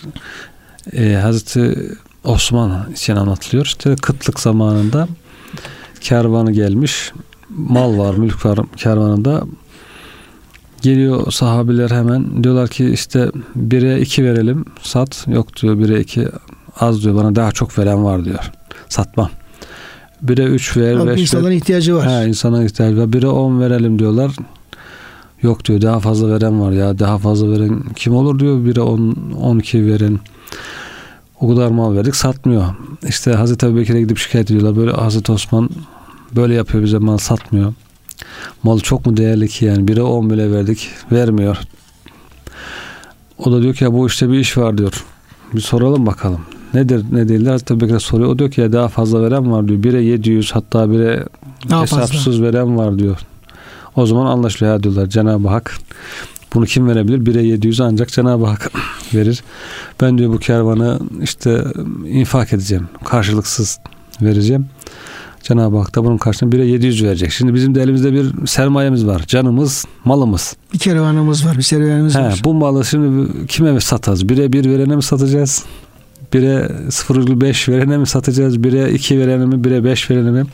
Speaker 2: e, Hazreti Osman için anlatılıyor. İşte kıtlık zamanında kervanı gelmiş. Mal var, mülk var kervanında. Geliyor sahabiler hemen diyorlar ki işte bire iki verelim sat. Yok diyor bire iki az diyor bana daha çok veren var diyor. Satmam. Bire üç ver, Abi
Speaker 1: insanların ver. ihtiyacı var.
Speaker 2: He, insanın ihtiyacı var. Bire on verelim diyorlar. Yok diyor daha fazla veren var ya daha fazla veren kim olur diyor biri 10 12 veren o kadar mal verdik satmıyor. İşte Hazreti Ebu Bekir'e gidip şikayet ediyorlar. Böyle Hazreti Osman böyle yapıyor bize mal satmıyor. Mal çok mu değerli ki yani bire 10 bile verdik vermiyor. O da diyor ki ya bu işte bir iş var diyor. Bir soralım bakalım. Nedir ne değildir Hazreti Bekir'e soruyor. O diyor ki ya daha fazla veren var diyor. Bire 700 hatta bire daha hesapsız fazla. veren var diyor. O zaman anlaşılıyor ya diyorlar Cenab-ı Hak bunu kim verebilir? Bire 700 ancak Cenab-ı Hak verir. Ben diyor bu kervanı işte infak edeceğim. Karşılıksız vereceğim. Cenab-ı Hak da bunun karşılığında bire 700 verecek. Şimdi bizim de elimizde bir sermayemiz var. Canımız, malımız.
Speaker 1: Bir kervanımız var, bir sermayemiz He, var.
Speaker 2: Bu malı şimdi kime mi satacağız? Bire bir verene mi satacağız? Bire 0,5 verene mi satacağız? Bire 2 verene mi? Bire 5 verene mi?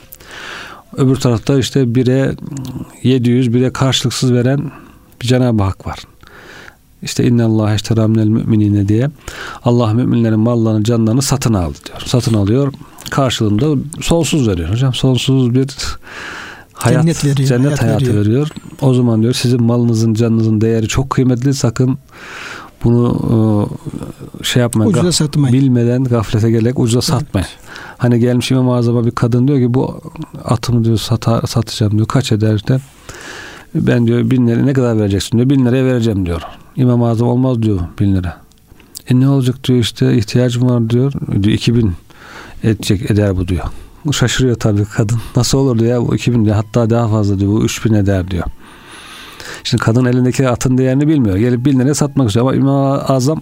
Speaker 2: Öbür tarafta işte bire 700 bire karşılıksız veren bir Cenab-ı Hak var. İşte inna Allah iştera minel müminine diye Allah müminlerin mallarını canlarını satın aldı diyor. Satın alıyor. Karşılığında sonsuz veriyor hocam. Sonsuz bir hayat, cennet, veriyor, cennet hayat hayatı veriyor. veriyor. O zaman diyor sizin malınızın canınızın değeri çok kıymetli sakın bunu e, şey yapmayın.
Speaker 1: Ucuza satmayın.
Speaker 2: Bilmeden gaflete gelerek ucuza evet. satmayın. Hani gelmiş İmam Azam'a bir kadın diyor ki bu atımı diyor sata, satacağım diyor. Kaç eder işte. Ben diyor bin lira ne kadar vereceksin diyor. Bin liraya vereceğim diyor. İmam Azam olmaz diyor bin lira. E ne olacak diyor işte ihtiyacım var diyor. diyor 2000 edecek eder bu diyor. Şaşırıyor tabii kadın. Nasıl olur diyor ya bu 2000 diyor. Hatta daha fazla diyor. Bu 3000 eder diyor. Şimdi kadın elindeki atın değerini bilmiyor. Gelip liraya satmak istiyor. Ama İmam Azam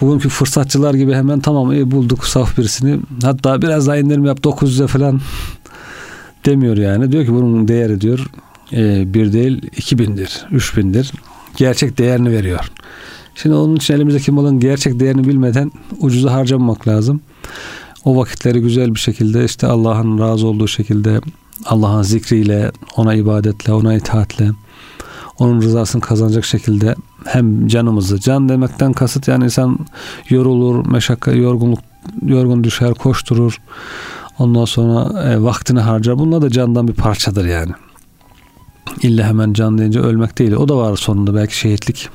Speaker 2: bugünkü fırsatçılar gibi hemen tamam iyi bulduk saf birisini. Hatta biraz daha indirim yap 900'e falan demiyor yani. Diyor ki bunun değeri diyor e, bir değil 2000'dir, 3000'dir. Gerçek değerini veriyor. Şimdi onun için elimizdeki malın gerçek değerini bilmeden ucuza harcamamak lazım. O vakitleri güzel bir şekilde işte Allah'ın razı olduğu şekilde Allah'ın zikriyle, ona ibadetle, ona itaatle, onun rızasını kazanacak şekilde hem canımızı, can demekten kasıt yani insan yorulur, meşakka, yorgunluk, yorgun düşer, koşturur. Ondan sonra e, vaktini harcar. Bunlar da candan bir parçadır yani. İlla hemen can deyince ölmek değil. O da var sonunda belki şehitlik.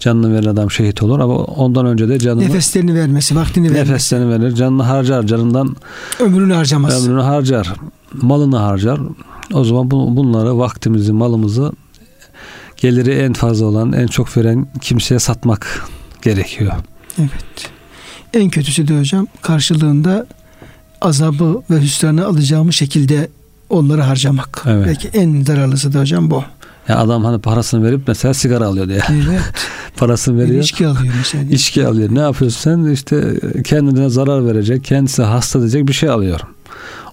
Speaker 2: Canını veren adam şehit olur ama ondan önce de canını
Speaker 1: nefeslerini vermesi, vaktini
Speaker 2: vermesi. Nefeslerini verir, canını harcar, canından
Speaker 1: ömrünü harcamaz.
Speaker 2: Ömrünü harcar, malını harcar. O zaman bu, bunları vaktimizi, malımızı geliri en fazla olan, en çok veren kimseye satmak gerekiyor.
Speaker 1: Evet. En kötüsü de hocam karşılığında azabı ve hüsranı alacağımız şekilde onları harcamak. Evet. Belki en zararlısı da hocam bu.
Speaker 2: Ya adam hani parasını verip mesela sigara alıyor diye.
Speaker 1: Evet.
Speaker 2: parasını veriyor.
Speaker 1: İçki alıyor mesela.
Speaker 2: İçki alıyor. Ne yapıyorsun sen? İşte kendine zarar verecek, kendisi hasta edecek bir şey alıyor.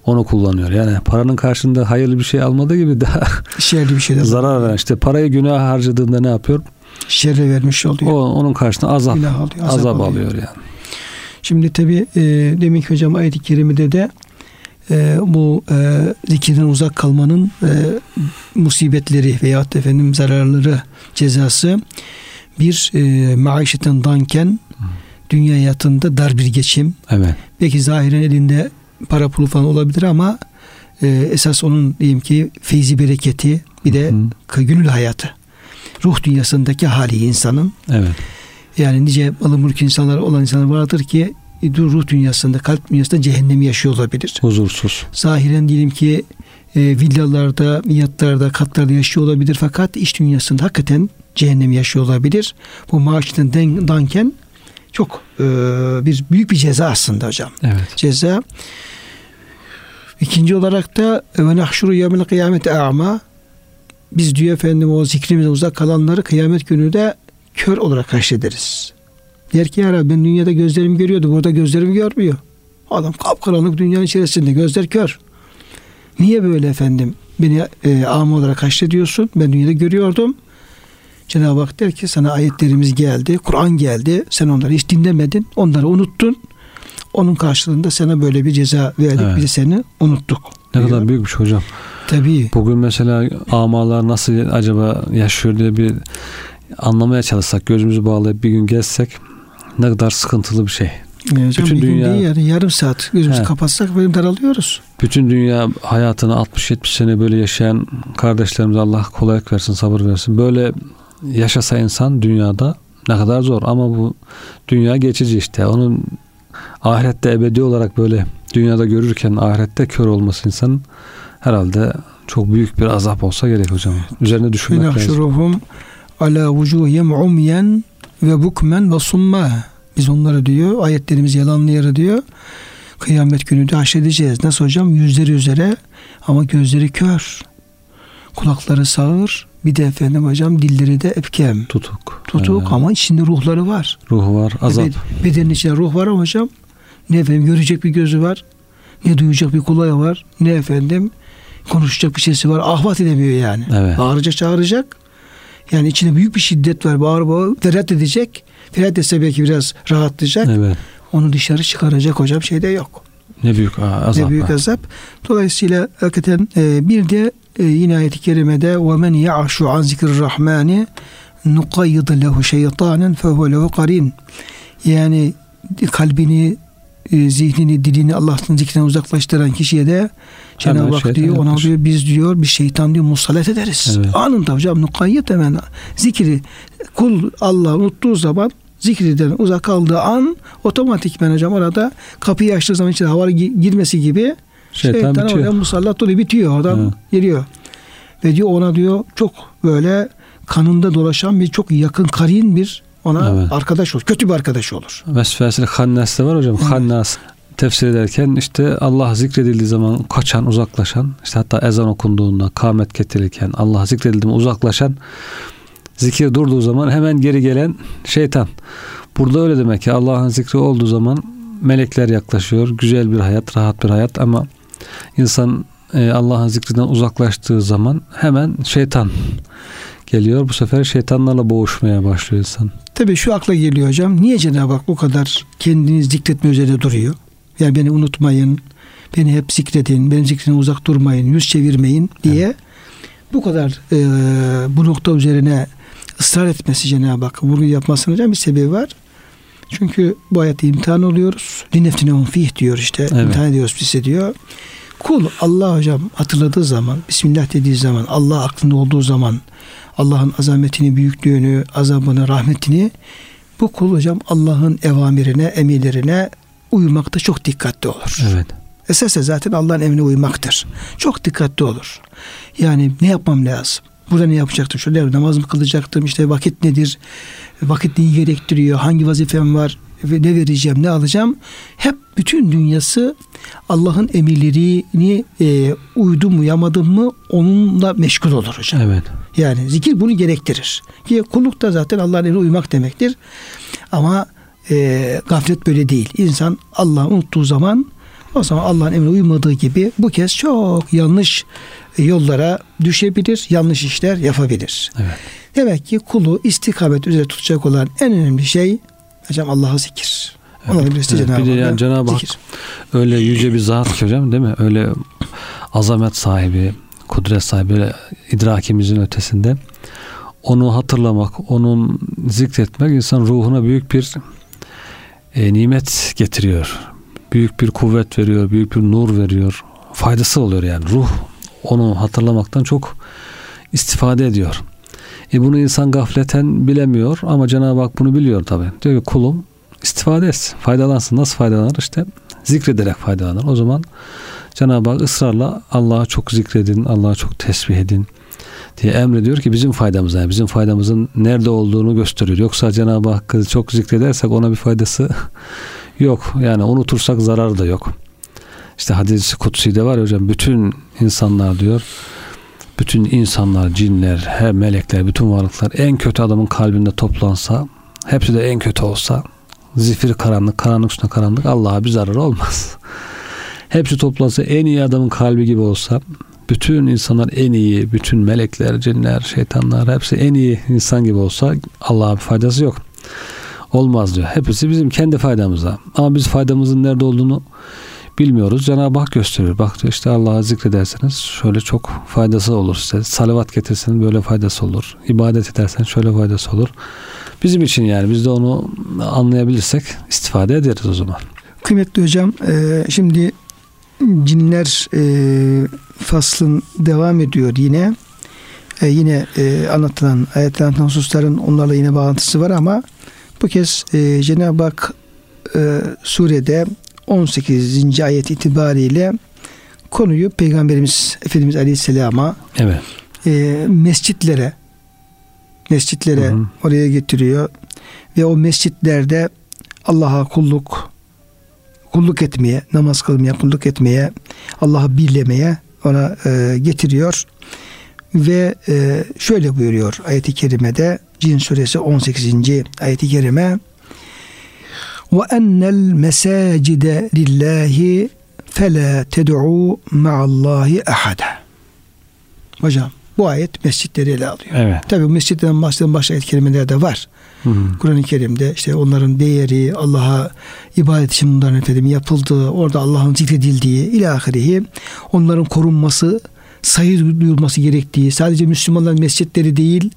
Speaker 2: Onu kullanıyor. Yani paranın karşında hayırlı bir şey almadığı gibi daha
Speaker 1: şerli bir şey de
Speaker 2: zarar veren. İşte parayı günah harcadığında ne yapıyor?
Speaker 1: Şerre vermiş oluyor.
Speaker 2: O, onun karşısında azap, alıyor, azap, azap alıyor. alıyor yani.
Speaker 1: Şimdi tabi e, demin ki hocam ayet-i kerimede de e, bu e, zikirden uzak kalmanın e, musibetleri veya efendim zararları cezası bir e, maişetten danken dünya hayatında dar bir geçim.
Speaker 2: Evet.
Speaker 1: Belki zahiren elinde para pulu falan olabilir ama e, esas onun diyeyim ki feyzi bereketi bir de hı gönül hayatı. Ruh dünyasındaki hali insanın.
Speaker 2: Evet.
Speaker 1: Yani nice malı mülk insanlar olan insanlar vardır ki ruh dünyasında, kalp dünyasında cehennem yaşıyor olabilir.
Speaker 2: Huzursuz.
Speaker 1: Zahiren diyelim ki e, villalarda, yatlarda, katlarda yaşıyor olabilir fakat iş dünyasında hakikaten cehennem yaşıyor olabilir. Bu maaştan danken çok e, bir büyük bir ceza aslında hocam.
Speaker 2: Evet.
Speaker 1: Ceza. İkinci olarak da ve nahşuru yevmel kıyameti a'ma biz diyor efendim o zikrimizden uzak kalanları kıyamet günü de kör olarak haşrederiz. Der ki ya Rabbi ben dünyada gözlerimi görüyordum burada gözlerim görmüyor. Adam kapkaranlık dünyanın içerisinde gözler kör. Niye böyle efendim beni e, ama olarak haşrediyorsun? Ben dünyada görüyordum. Cenab-ı Hak der ki sana ayetlerimiz geldi, Kur'an geldi. Sen onları hiç dinlemedin, onları unuttun. Onun karşılığında sana böyle bir ceza verdik. Evet. Biz seni unuttuk.
Speaker 2: Ne diyor. kadar büyükmüş hocam.
Speaker 1: Tabii.
Speaker 2: Bugün mesela amalar nasıl acaba yaşıyor diye bir anlamaya çalışsak, gözümüzü bağlayıp bir gün gezsek ne kadar sıkıntılı bir şey.
Speaker 1: Ya hocam, bütün bir dünya değil yani yarım saat gözümüzü he. kapatsak böyle daralıyoruz.
Speaker 2: Bütün dünya hayatını 60-70 sene böyle yaşayan kardeşlerimize Allah kolaylık versin, sabır versin. Böyle yaşasa insan dünyada ne kadar zor ama bu dünya geçici işte. Onun ahirette ebedi olarak böyle dünyada görürken ahirette kör olması insanın herhalde çok büyük bir azap olsa gerek hocam. Üzerine düşünmek lazım.
Speaker 1: ala vucuhim umyen ve bukmen ve summa. Biz onları diyor ayetlerimizi yalanlayarak diyor. Kıyamet günü de haşredeceğiz. Nasıl hocam? Yüzleri üzere ama gözleri kör. Kulakları sağır. Bir de efendim hocam dilleri de epkem.
Speaker 2: Tutuk.
Speaker 1: Tutuk ee, ama içinde ruhları var.
Speaker 2: Ruhu var. Azap.
Speaker 1: Evet, bedenin içinde ruh var ama hocam ne efendim görecek bir gözü var. Ne duyacak bir kulağı var. Ne efendim konuşacak bir sesi var. Ahvat edemiyor yani.
Speaker 2: Evet.
Speaker 1: Bağıracak çağıracak. Yani içinde büyük bir şiddet var. Bağır bağır feryat edecek. Feryat etse belki biraz rahatlayacak.
Speaker 2: Evet.
Speaker 1: Onu dışarı çıkaracak hocam şeyde yok.
Speaker 2: Ne büyük azap.
Speaker 1: Ne büyük azap. Dolayısıyla hakikaten e, bir de e, yine ayet-i kerimede وَمَنْ يَعْشُ عَنْ ذِكْرِ الرَّحْمَانِ نُقَيِّضْ لَهُ شَيْطَانًا فَهُوَ لَهُ قَرِينَ Yani kalbini e, zihnini, dilini Allah'ın zikrinden uzaklaştıran kişiye de Cenab-ı Hak diyor ona diyor biz diyor bir şeytan diyor musallat ederiz. Evet. Anında hocam mukayyet hemen zikri kul Allah unuttuğu zaman zikriden uzak kaldığı an otomatikmen hocam orada kapıyı açtığı zaman içeri hava girmesi gibi şeytan, şeytan bitiyor. musallat oluyor bitiyor oradan evet. geliyor. Ve diyor ona diyor çok böyle kanında dolaşan bir çok yakın karin bir ona evet. arkadaş olur. Kötü bir arkadaş olur.
Speaker 2: Vesveseli Hannas da var hocam. Evet. Hannas tefsir ederken işte Allah zikredildiği zaman kaçan, uzaklaşan, işte hatta ezan okunduğunda, kâmet getirirken Allah zikredildiğinde uzaklaşan, zikir durduğu zaman hemen geri gelen şeytan. Burada öyle demek ki Allah'ın zikri olduğu zaman melekler yaklaşıyor. Güzel bir hayat, rahat bir hayat ama insan e, Allah'ın zikrinden uzaklaştığı zaman hemen şeytan geliyor. Bu sefer şeytanlarla boğuşmaya başlıyor insan.
Speaker 1: Tabii şu akla geliyor hocam. Niye Cenab-ı Hak bu kadar kendini zikretme üzerinde duruyor? Yani beni unutmayın, beni hep zikredin, benim zikrine uzak durmayın, yüz çevirmeyin diye evet. bu kadar e, bu nokta üzerine ısrar etmesi Cenab-ı Hak vurgu yapmasının hocam bir sebebi var. Çünkü bu hayatta imtihan oluyoruz. Lineftine fih diyor işte. Evet. İmtihan ediyoruz bize diyor. Kul Allah hocam hatırladığı zaman, Bismillah dediği zaman, Allah aklında olduğu zaman, Allah'ın azametini, büyüklüğünü, azabını, rahmetini bu kul hocam Allah'ın evamirine, emirlerine uymakta çok dikkatli olur.
Speaker 2: Evet.
Speaker 1: Esas zaten Allah'ın emrine uymaktır. Çok dikkatli olur. Yani ne yapmam lazım? Burada ne yapacaktım? Şöyle namaz mı kılacaktım? İşte vakit nedir? Vakit neyi gerektiriyor? Hangi vazifem var? Ve ne vereceğim? Ne alacağım? Hep bütün dünyası Allah'ın emirlerini e, uydum mu yamadım mı onunla meşgul olur hocam.
Speaker 2: Evet.
Speaker 1: Yani zikir bunu gerektirir. Ki kulluk da zaten Allah'ın emrine uymak demektir. Ama e, gaflet böyle değil. İnsan Allah'ı unuttuğu zaman o zaman Allah'ın emrine uymadığı gibi bu kez çok yanlış yollara düşebilir, yanlış işler yapabilir.
Speaker 2: Evet.
Speaker 1: Demek ki kulu istikamet üzere tutacak olan en önemli şey hocam Allah'ı zikir.
Speaker 2: Evet. Ona evet. Cenab-ı bir de yani Cenab-ı Hak öyle yüce bir zat ki hocam değil mi? Öyle azamet sahibi, kudret sahibi, idrakimizin ötesinde. Onu hatırlamak, onun zikretmek insan ruhuna büyük bir e, nimet getiriyor. Büyük bir kuvvet veriyor, büyük bir nur veriyor. Faydası oluyor yani. Ruh onu hatırlamaktan çok istifade ediyor. E bunu insan gafleten bilemiyor ama Cenab-ı Hak bunu biliyor tabi. Diyor ki kulum istifade etsin, faydalansın. Nasıl faydalanır? İşte zikrederek faydalanır. O zaman Cenab-ı Hak ısrarla Allah'a çok zikredin, Allah'a çok tesbih edin diye emrediyor ki bizim faydamıza, yani bizim faydamızın nerede olduğunu gösteriyor. Yoksa Cenab-ı Hakk'ı çok zikredersek ona bir faydası yok. Yani unutursak zarar da yok. İşte hadis-i kutsi de var hocam. Bütün insanlar diyor bütün insanlar, cinler, her melekler, bütün varlıklar en kötü adamın kalbinde toplansa, hepsi de en kötü olsa, zifir karanlık, karanlık üstüne karanlık Allah'a bir zarar olmaz. Hepsi toplansa en iyi adamın kalbi gibi olsa, bütün insanlar en iyi, bütün melekler, cinler, şeytanlar hepsi en iyi insan gibi olsa Allah'a bir faydası yok. Olmaz diyor. Hepsi bizim kendi faydamıza. Ama biz faydamızın nerede olduğunu bilmiyoruz. Cenab-ı Hak gösteriyor. Bak diyor işte Allah'ı zikrederseniz şöyle çok faydası olur size. Salavat getirseniz böyle faydası olur. İbadet edersen şöyle faydası olur. Bizim için yani biz de onu anlayabilirsek istifade ederiz o zaman.
Speaker 1: Kıymetli hocam e, şimdi cinler e, faslın devam ediyor yine. E, yine e, anlatılan ayetlerin hususların onlarla yine bağlantısı var ama bu kez e, Cenab-ı Hak e, surede 18. ayet itibariyle konuyu Peygamberimiz Efendimiz Aleyhisselam'a
Speaker 2: evet.
Speaker 1: e, mescitlere mescitlere hı hı. oraya getiriyor ve o mescitlerde Allah'a kulluk kulluk etmeye, namaz kılmaya, kulluk etmeye, Allah'ı birlemeye ona e, getiriyor. Ve e, şöyle buyuruyor ayeti kerimede Cin suresi 18. ayeti kerime ve ennel mesacide lillahi fela ted'u ma'allahi ahada. Hocam bu ayet mescitleri ele alıyor.
Speaker 2: Evet.
Speaker 1: Tabi mescitten bahseden başka ayet kelimeler de var. Kur'an-ı Kerim'de işte onların değeri, Allah'a ibadet için bunların efendim yapıldığı, orada Allah'ın zikredildiği ilahirihi, onların korunması, sayı duyulması gerektiği, sadece Müslümanların mescitleri değil,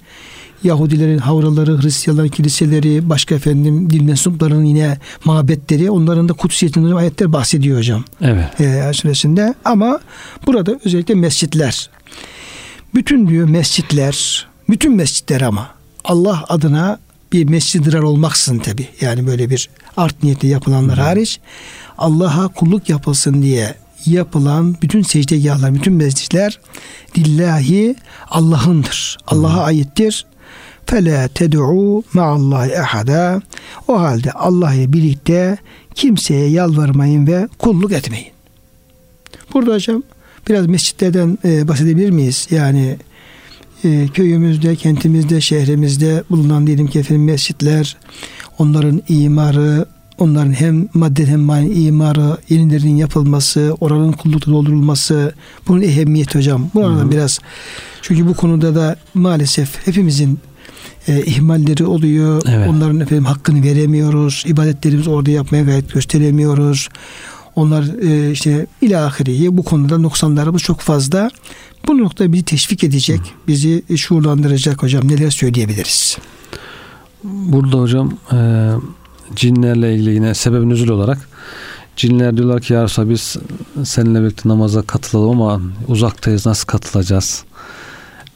Speaker 1: Yahudilerin havraları, Hristiyanların kiliseleri, başka efendim din mensuplarının yine mabetleri onların da kutsiyetinden ayetler bahsediyor hocam.
Speaker 2: Evet.
Speaker 1: E, suresinde ama burada özellikle mescitler. Bütün diyor mescitler, bütün mescitler ama Allah adına bir mescid olmaksın tabi. Yani böyle bir art niyetle yapılanlar hariç Allah'a kulluk yapılsın diye yapılan bütün secdegahlar, bütün mescitler lillahi Allah'ındır. Allah'a aittir. Fela ted'u ma'allahi ahada. O halde Allah ile birlikte kimseye yalvarmayın ve kulluk etmeyin. Burada hocam biraz mescitlerden e, bahsedebilir miyiz? Yani e, köyümüzde, kentimizde, şehrimizde bulunan diyelim ki efendim mescitler, onların imarı, onların hem madde hem mani imarı, yenilerinin yapılması, oranın kullukta doldurulması, bunun ehemmiyeti hocam. Buradan biraz çünkü bu konuda da maalesef hepimizin e, ihmalleri oluyor. Evet. Onların efendim hakkını veremiyoruz. İbadetlerimizi orada yapmaya gayet gösteremiyoruz. Onlar e, işte ilahiriyi bu konuda noksanlarımız çok fazla. Bu nokta bizi teşvik edecek, bizi şuurlandıracak hocam. Neler söyleyebiliriz?
Speaker 2: Burada hocam e, cinlerle ilgili yine sebep nüzul olarak cinler diyorlar ki ya Resulallah biz seninle birlikte namaza katılalım ama uzaktayız nasıl katılacağız?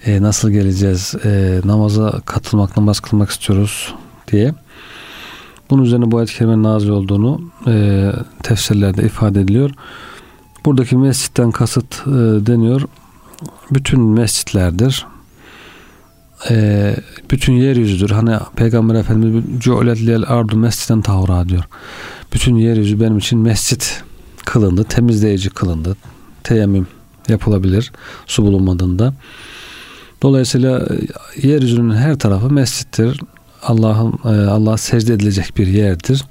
Speaker 2: E, nasıl geleceğiz? E, namaza katılmak, namaz kılmak istiyoruz diye. Bunun üzerine bu ayet-i kerime nazil olduğunu e, tefsirlerde ifade ediliyor. Buradaki mescitten kasıt e, deniyor. Bütün mescitlerdir. E, bütün yeryüzüdür. Hani Peygamber Efendimiz Cu'letliyel ardu mesciden tahura diyor. Bütün yeryüzü benim için mescit kılındı. Temizleyici kılındı. Teyemmüm yapılabilir su bulunmadığında. Dolayısıyla yeryüzünün her tarafı mescittir. Allah'ın e, Allah secde edilecek bir yerdir.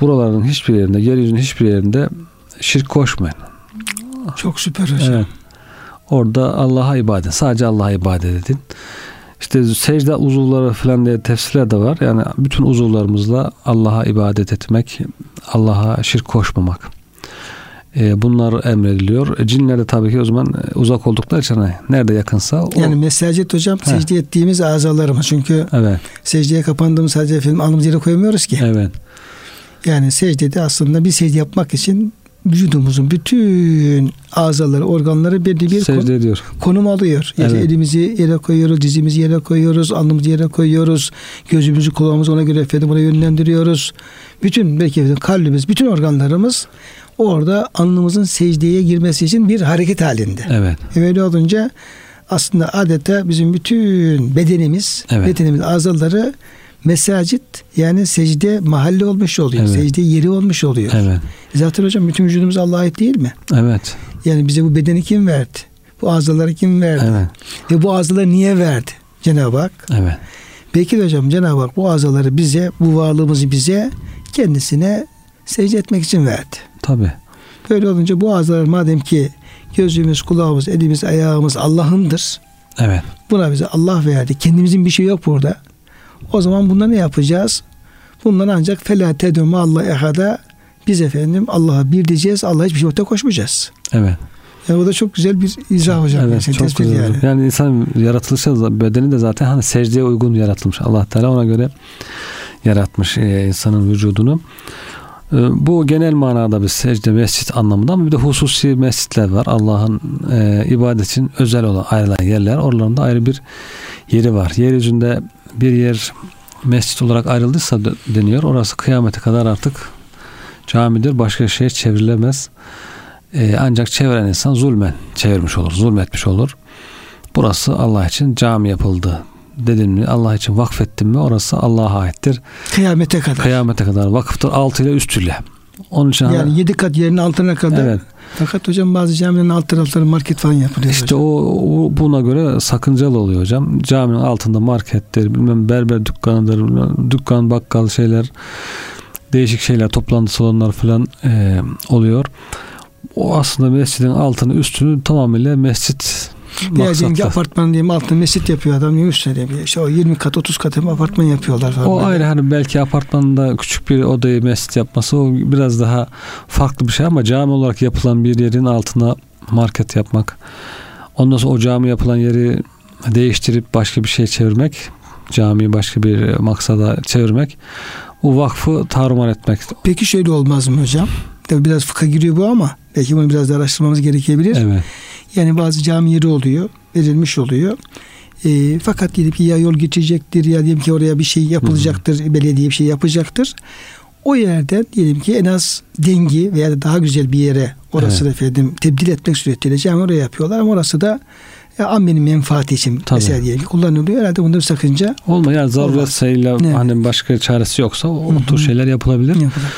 Speaker 2: Buraların hiçbir yerinde, yeryüzünün hiçbir yerinde şirk koşmayın.
Speaker 1: Çok süper hocam. Evet.
Speaker 2: Orada Allah'a ibadet, sadece Allah'a ibadet edin. İşte secde uzuvları falan diye tefsirler de var. Yani bütün uzuvlarımızla Allah'a ibadet etmek, Allah'a şirk koşmamak. E, bunlar emrediliyor. E, cinler de tabii ki o zaman e, uzak oldukları için hani nerede yakınsa o...
Speaker 1: Yani mesajet hocam He. secde ettiğimiz azalarımız. Çünkü evet. secdeye kapandığımız sadece film alnımızı yere koyamıyoruz ki.
Speaker 2: Evet.
Speaker 1: Yani secdede aslında bir secde yapmak için vücudumuzun bütün azaları, organları bir bir
Speaker 2: Secde ediyor.
Speaker 1: konum alıyor. Yani evet. elimizi yere koyuyoruz, dizimizi yere koyuyoruz, alnımızı yere koyuyoruz, gözümüzü kulağımızı ona göre efendim buna yönlendiriyoruz. Bütün belki kalbimiz, bütün organlarımız orada alnımızın secdeye girmesi için bir hareket halinde.
Speaker 2: Evet.
Speaker 1: Öyle olunca aslında adeta bizim bütün bedenimiz, evet. bedenimiz azaları mesacit yani secde mahalle olmuş oluyor. Evet. Secde yeri olmuş oluyor.
Speaker 2: Evet.
Speaker 1: Zaten hocam bütün vücudumuz Allah'a ait değil mi?
Speaker 2: Evet.
Speaker 1: Yani bize bu bedeni kim verdi? Bu azaları kim verdi?
Speaker 2: Evet.
Speaker 1: Ve bu azaları niye verdi? Cenab-ı Hak.
Speaker 2: Evet.
Speaker 1: De hocam Cenab-ı Hak bu azaları bize, bu varlığımızı bize kendisine secde etmek için verdi.
Speaker 2: Tabi.
Speaker 1: Böyle olunca bu azalar madem ki gözümüz, kulağımız, elimiz, ayağımız Allah'ındır.
Speaker 2: Evet.
Speaker 1: Buna bize Allah verdi. Kendimizin bir şey yok burada. O zaman bunda ne yapacağız? Bundan ancak felâ tedûmâ Allah ehada biz efendim Allah'a bir diyeceğiz. Allah'a hiçbir şey ortaya koşmayacağız.
Speaker 2: Evet.
Speaker 1: Yani o da çok güzel bir izah hocam.
Speaker 2: Evet, yani, çok güzel. Yani. yani insan yaratılışı bedeni de zaten hani secdeye uygun yaratılmış. Allah Teala ona göre yaratmış e, insanın vücudunu. E, bu genel manada bir secde mescit anlamında ama bir de hususi mescitler var. Allah'ın e, ibadet için özel olan ayrılan yerler. Oralarında ayrı bir yeri var. Yeryüzünde bir yer mescit olarak ayrıldıysa deniyor. Orası kıyamete kadar artık camidir. Başka şey çevrilemez. Ee, ancak çeviren insan zulmen çevirmiş olur. Zulmetmiş olur. Burası Allah için cami yapıldı dedin mi Allah için vakfettin mi orası Allah'a aittir.
Speaker 1: Kıyamete kadar.
Speaker 2: Kıyamete kadar vakıftır altıyla üstüyle.
Speaker 1: Onun için yani hani, yedi kat yerin altına kadar. Evet. Fakat hocam bazı camilerin alt tarafları market falan yapılıyor.
Speaker 2: İşte hocam. o, o buna göre sakıncalı oluyor hocam. Caminin altında markettir, bilmem berber dükkanıdır, dükkan bakkal şeyler, değişik şeyler, toplantı salonlar falan e, oluyor. O aslında mescidin altını üstünü tamamıyla mescit
Speaker 1: veya diyelim ki apartman diyeyim altında mescit yapıyor adam niye üstüne diye işte o 20 kat 30 kat apartman yapıyorlar falan.
Speaker 2: O ayrı hani belki apartmanda küçük bir odayı mescit yapması o biraz daha farklı bir şey ama cami olarak yapılan bir yerin altına market yapmak ondan sonra o cami yapılan yeri değiştirip başka bir şey çevirmek camiyi başka bir maksada çevirmek o vakfı tarumar etmek.
Speaker 1: Peki şöyle olmaz mı hocam? Tabii biraz fıkha giriyor bu ama belki bunu biraz da araştırmamız gerekebilir.
Speaker 2: Evet.
Speaker 1: Yani bazı cami yeri oluyor, verilmiş oluyor. E, fakat ki ya yol geçecektir ya diyelim ki oraya bir şey yapılacaktır, Hı-hı. belediye bir şey yapacaktır. O yerden diyelim ki en az dengi veya da daha güzel bir yere orası evet. efendim tebdil etmek suretiyle cami oraya yapıyorlar ama orası da ya ammenin menfaati için Tabii. mesela diyelim ki kullanılıyor. Herhalde bunda bir sakınca
Speaker 2: olma yani zaruret sayıyla evet. hani başka çaresi yoksa o Hı-hı. tür şeyler yapılabilir. Yapılır.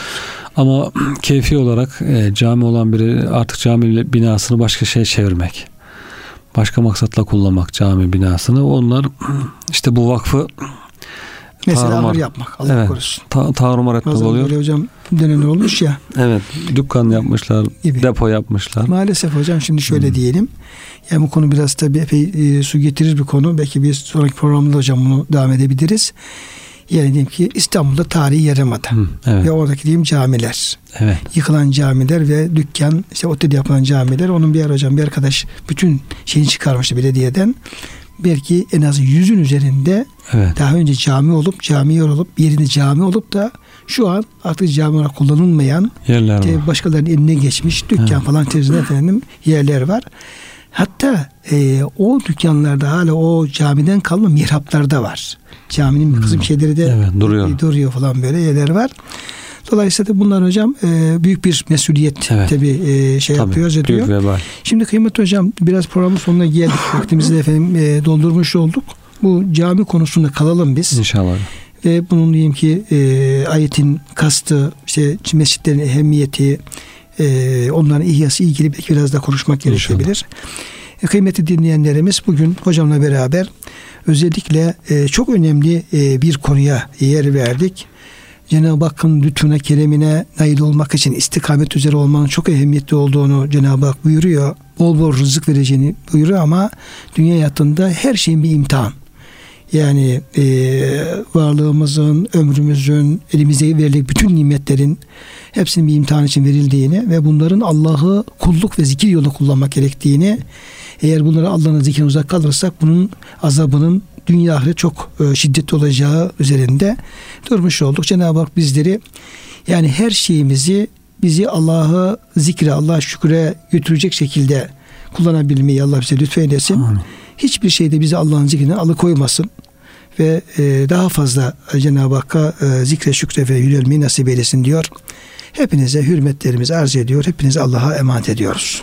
Speaker 2: Ama keyfi olarak e, cami olan biri artık cami binasını başka şey çevirmek. Başka maksatla kullanmak cami binasını. Onlar işte bu vakfı
Speaker 1: Mesela tarumar, yapmak. Allah evet, korusun.
Speaker 2: Ta, tarumar etmek Bazen oluyor.
Speaker 1: Böyle hocam dönemler olmuş ya.
Speaker 2: Evet. Dükkan yapmışlar. Gibi. Depo yapmışlar.
Speaker 1: Maalesef hocam şimdi şöyle hmm. diyelim. Yani bu konu biraz tabii epey e, su getirir bir konu. Belki bir sonraki programda hocam bunu devam edebiliriz. Yani diyelim ki İstanbul'da tarihi yarımada. Hı, evet. Ve oradaki diyeyim camiler. Evet. Yıkılan camiler ve dükkan, işte otel yapılan camiler. Onun bir hocam bir arkadaş bütün şeyini çıkarmıştı belediyeden. Belki en az yüzün üzerinde evet. daha önce cami olup, cami yer olup, yerinde cami olup da şu an artık cami olarak kullanılmayan yerler var. başkalarının eline geçmiş dükkan evet. falan terzine efendim yerler var. Hatta e, o dükkanlarda hala o camiden kalma mihraplarda var. Caminin bir kısım hmm. şeyleri de evet, duruyor. Duruyor falan böyle yerler var. Dolayısıyla da bunlar hocam e, büyük bir mesuliyet evet. tabii e, şey tabii, yapıyoruz ediyor. Vebal. Şimdi kıymetli hocam biraz programın sonuna geldik. Vaktimizi de efendim e, doldurmuş olduk. Bu cami konusunda kalalım biz.
Speaker 2: İnşallah.
Speaker 1: Ve bunun diyeyim ki e, ayetin kastı, işte mescitlerin ehemmiyeti, e, onların ihyası ilgili belki biraz da konuşmak gerekebilir. E, kıymetli dinleyenlerimiz bugün hocamla beraber özellikle e, çok önemli e, bir konuya yer verdik. Cenab-ı Hakk'ın lütfuna, keremine nail olmak için istikamet üzere olmanın çok ehemmiyetli olduğunu Cenab-ı Hak buyuruyor. Bol bol rızık vereceğini buyuruyor ama dünya hayatında her şeyin bir imtihan. Yani e, varlığımızın, ömrümüzün, elimize verilen bütün nimetlerin hepsinin bir imtihan için verildiğini ve bunların Allah'ı kulluk ve zikir yolunda kullanmak gerektiğini eğer bunları Allah'ın zikrine uzak kalırsak bunun azabının dünya ahiret çok e, şiddetli olacağı üzerinde durmuş olduk. Cenab-ı Hak bizleri yani her şeyimizi bizi Allah'ı zikre, Allah'a şükre götürecek şekilde kullanabilmeyi Allah bize lütfeylesin. Amin. Hiçbir şeyde bizi Allah'ın zikrinden alıkoymasın ve e, daha fazla Cenab-ı Hakk'a e, zikre, şükre ve yönelmeyi nasip eylesin diyor. Hepinize hürmetlerimizi arz ediyor. Hepinize Allah'a emanet ediyoruz.